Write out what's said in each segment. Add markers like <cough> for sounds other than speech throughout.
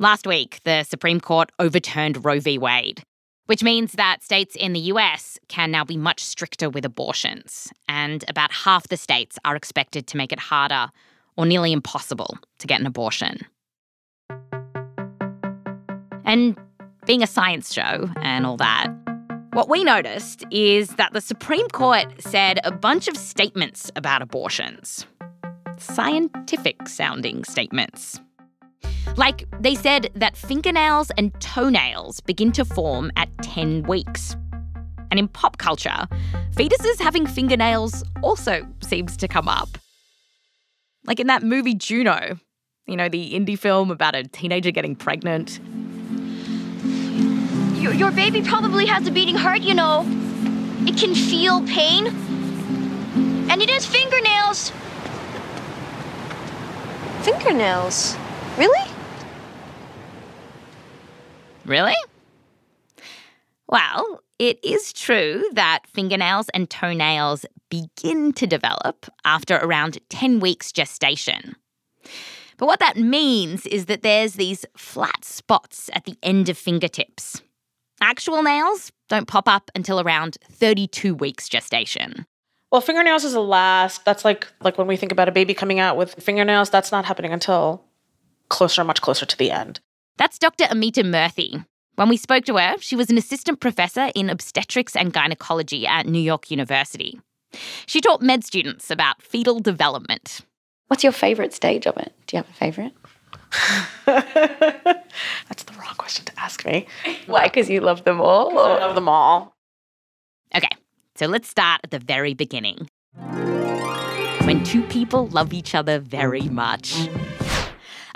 Last week, the Supreme Court overturned Roe v. Wade, which means that states in the US can now be much stricter with abortions, and about half the states are expected to make it harder or nearly impossible to get an abortion. And being a science show and all that, what we noticed is that the Supreme Court said a bunch of statements about abortions scientific sounding statements. Like, they said that fingernails and toenails begin to form at 10 weeks. And in pop culture, fetuses having fingernails also seems to come up. Like in that movie Juno, you know, the indie film about a teenager getting pregnant. Your, your baby probably has a beating heart, you know. It can feel pain. And it has fingernails. Fingernails? Really? Really? Well, it is true that fingernails and toenails begin to develop after around 10 weeks gestation. But what that means is that there's these flat spots at the end of fingertips. Actual nails don't pop up until around 32 weeks gestation. Well, fingernails is the last. That's like like when we think about a baby coming out with fingernails, that's not happening until closer, much closer to the end. That's Dr. Amita Murthy. When we spoke to her, she was an assistant professor in obstetrics and gynecology at New York University. She taught med students about fetal development. What's your favorite stage of it? Do you have a favorite? <laughs> That's the wrong question to ask me. <laughs> Why? Because you love them all? I love them all. Okay, so let's start at the very beginning. When two people love each other very much.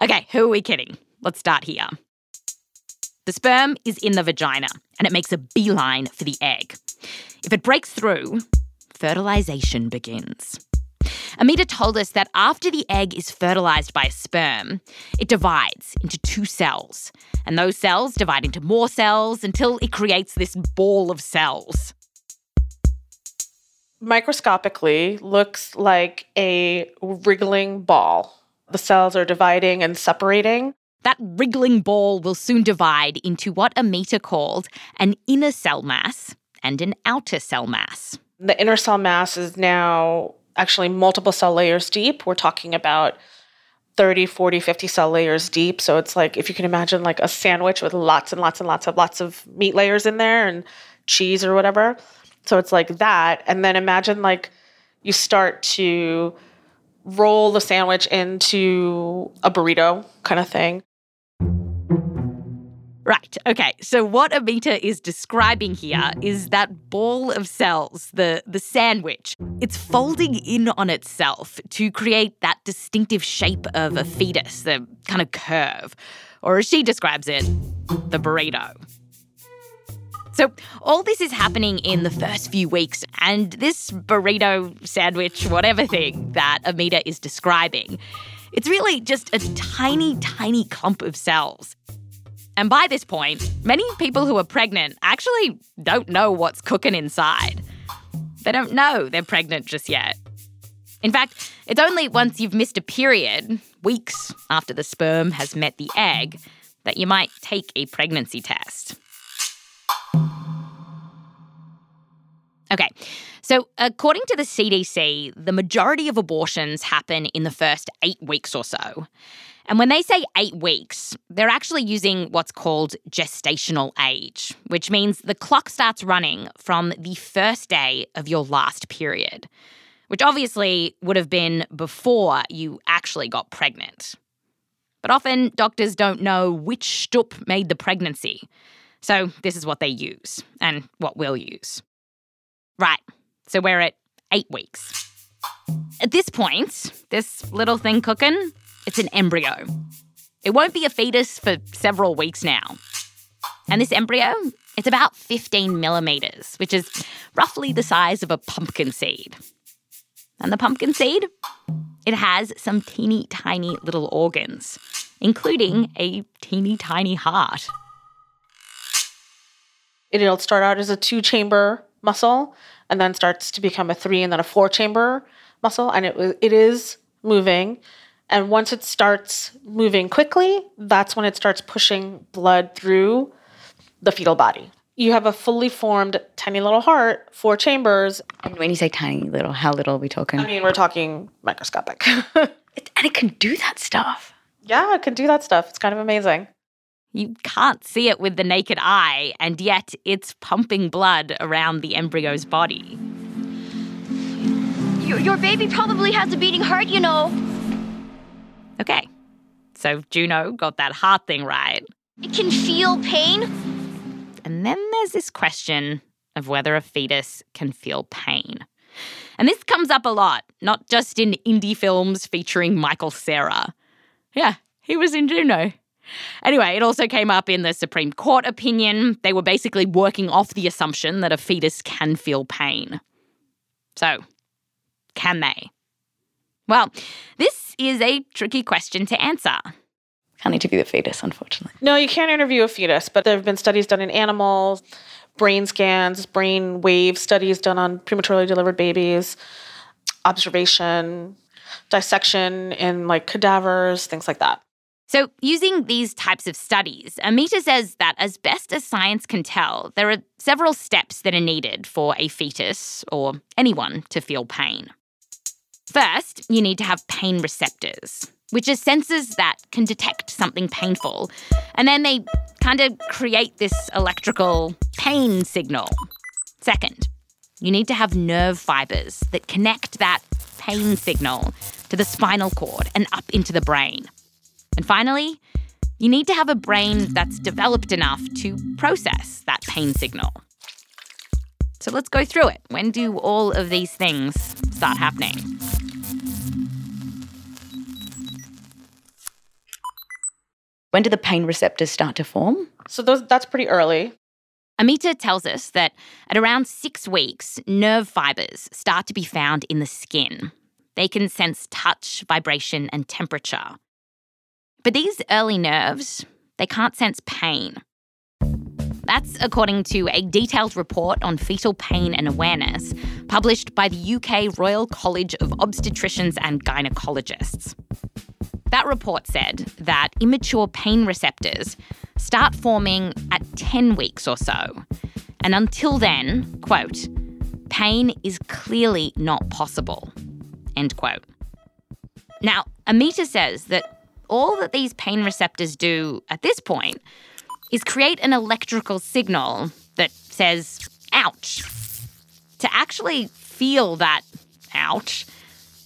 Okay, who are we kidding? Let's start here. The sperm is in the vagina and it makes a beeline for the egg. If it breaks through, fertilization begins. Amita told us that after the egg is fertilized by a sperm, it divides into two cells, and those cells divide into more cells until it creates this ball of cells. Microscopically, looks like a wriggling ball. The cells are dividing and separating. That wriggling ball will soon divide into what Amita called an inner cell mass and an outer cell mass. The inner cell mass is now actually multiple cell layers deep. We're talking about 30, 40, 50 cell layers deep. So it's like if you can imagine like a sandwich with lots and lots and lots of lots of meat layers in there and cheese or whatever. So it's like that. And then imagine like you start to roll the sandwich into a burrito kind of thing. Right. Okay. So what Amita is describing here is that ball of cells, the the sandwich. It's folding in on itself to create that distinctive shape of a fetus, the kind of curve, or as she describes it, the burrito. So all this is happening in the first few weeks, and this burrito sandwich, whatever thing that Amita is describing, it's really just a tiny, tiny clump of cells. And by this point, many people who are pregnant actually don't know what's cooking inside. They don't know they're pregnant just yet. In fact, it's only once you've missed a period, weeks after the sperm has met the egg, that you might take a pregnancy test. Okay, so according to the CDC, the majority of abortions happen in the first eight weeks or so. And when they say eight weeks, they're actually using what's called gestational age, which means the clock starts running from the first day of your last period, which obviously would have been before you actually got pregnant. But often doctors don't know which shtup made the pregnancy. So this is what they use and what we'll use. Right, so we're at eight weeks. At this point, this little thing cooking, it's an embryo. It won't be a fetus for several weeks now. And this embryo, it's about 15 millimeters, which is roughly the size of a pumpkin seed. And the pumpkin seed, it has some teeny tiny little organs, including a teeny tiny heart. It'll start out as a two chamber muscle and then starts to become a three and then a four chamber muscle. And it, it is moving. And once it starts moving quickly, that's when it starts pushing blood through the fetal body. You have a fully formed tiny little heart, four chambers. And when you say tiny little, how little are we talking? I mean, we're talking microscopic. <laughs> It- and it can do that stuff. yeah, it can do that stuff. It's kind of amazing. You can't see it with the naked eye, and yet it's pumping blood around the embryo's body. Your, your baby probably has a beating heart, you know. So Juno got that heart thing right. It can feel pain. And then there's this question of whether a fetus can feel pain. And this comes up a lot, not just in indie films featuring Michael Cera. Yeah, he was in Juno. Anyway, it also came up in the Supreme Court opinion. They were basically working off the assumption that a fetus can feel pain. So, can they? Well, this is a tricky question to answer. Can't interview the fetus, unfortunately. No, you can't interview a fetus, but there have been studies done in animals, brain scans, brain wave studies done on prematurely delivered babies, observation, dissection in like cadavers, things like that. So, using these types of studies, Amita says that as best as science can tell, there are several steps that are needed for a fetus or anyone to feel pain. First, you need to have pain receptors, which are sensors that can detect something painful, and then they kind of create this electrical pain signal. Second, you need to have nerve fibers that connect that pain signal to the spinal cord and up into the brain. And finally, you need to have a brain that's developed enough to process that pain signal. So let's go through it. When do all of these things start happening? When do the pain receptors start to form? So those that's pretty early. Amita tells us that at around six weeks, nerve fibers start to be found in the skin. They can sense touch, vibration, and temperature. But these early nerves, they can't sense pain. That's according to a detailed report on fetal pain and awareness published by the UK Royal College of Obstetricians and Gynecologists. That report said that immature pain receptors start forming at 10 weeks or so. And until then, quote, pain is clearly not possible, end quote. Now, Amita says that all that these pain receptors do at this point is create an electrical signal that says, ouch. To actually feel that ouch,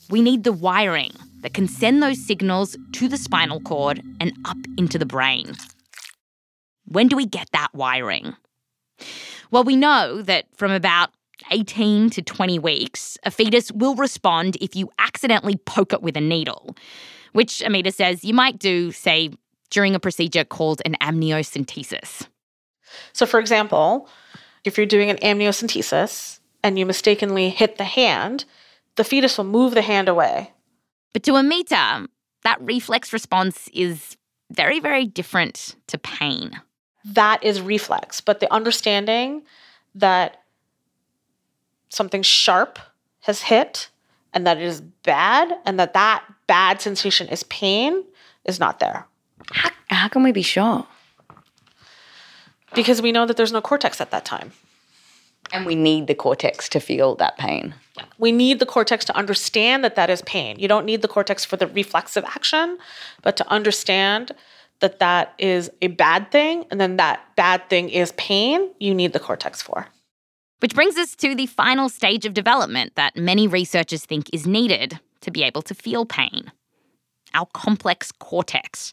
we need the wiring that can send those signals to the spinal cord and up into the brain. When do we get that wiring? Well, we know that from about 18 to 20 weeks, a fetus will respond if you accidentally poke it with a needle, which Amita says you might do, say, during a procedure called an amniocentesis. So for example, if you're doing an amniocentesis and you mistakenly hit the hand, the fetus will move the hand away. But to Amita, that reflex response is very, very different to pain. That is reflex, but the understanding that something sharp has hit and that it is bad and that that bad sensation is pain is not there. How, how can we be sure? Because we know that there's no cortex at that time. And we need the cortex to feel that pain. We need the cortex to understand that that is pain. You don't need the cortex for the reflexive action, but to understand that that is a bad thing and then that bad thing is pain, you need the cortex for. Which brings us to the final stage of development that many researchers think is needed to be able to feel pain our complex cortex.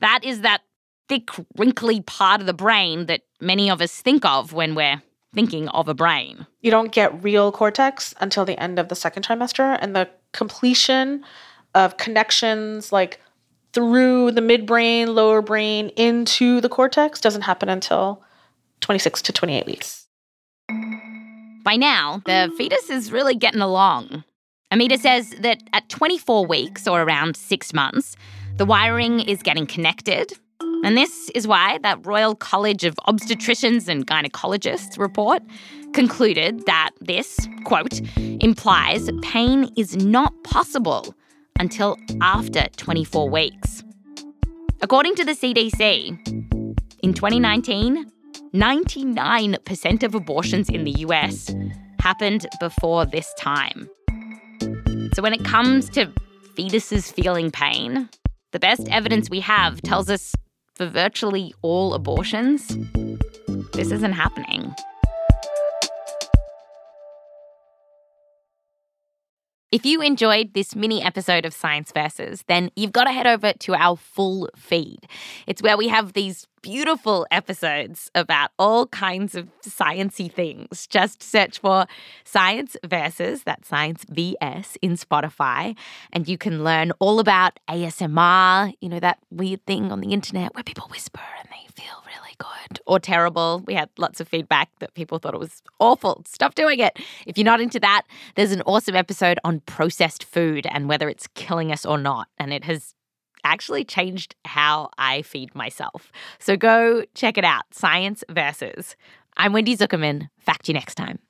That is that thick, wrinkly part of the brain that many of us think of when we're thinking of a brain. You don't get real cortex until the end of the second trimester, and the completion of connections like through the midbrain, lower brain into the cortex doesn't happen until 26 to 28 weeks. By now, the fetus is really getting along. Amita says that at 24 weeks, or around six months, the wiring is getting connected. And this is why that Royal College of Obstetricians and Gynecologists report concluded that this, quote, implies pain is not possible until after 24 weeks. According to the CDC, in 2019, 99% of abortions in the US happened before this time. So when it comes to fetuses feeling pain, the best evidence we have tells us for virtually all abortions, this isn't happening. If you enjoyed this mini episode of Science Versus, then you've got to head over to our full feed. It's where we have these beautiful episodes about all kinds of sciencey things. Just search for Science Versus, that's Science VS in Spotify, and you can learn all about ASMR, you know, that weird thing on the internet where people whisper and they feel good or terrible. We had lots of feedback that people thought it was awful. Stop doing it. If you're not into that, there's an awesome episode on processed food and whether it's killing us or not. And it has actually changed how I feed myself. So go check it out Science Versus. I'm Wendy Zuckerman. Fact you next time.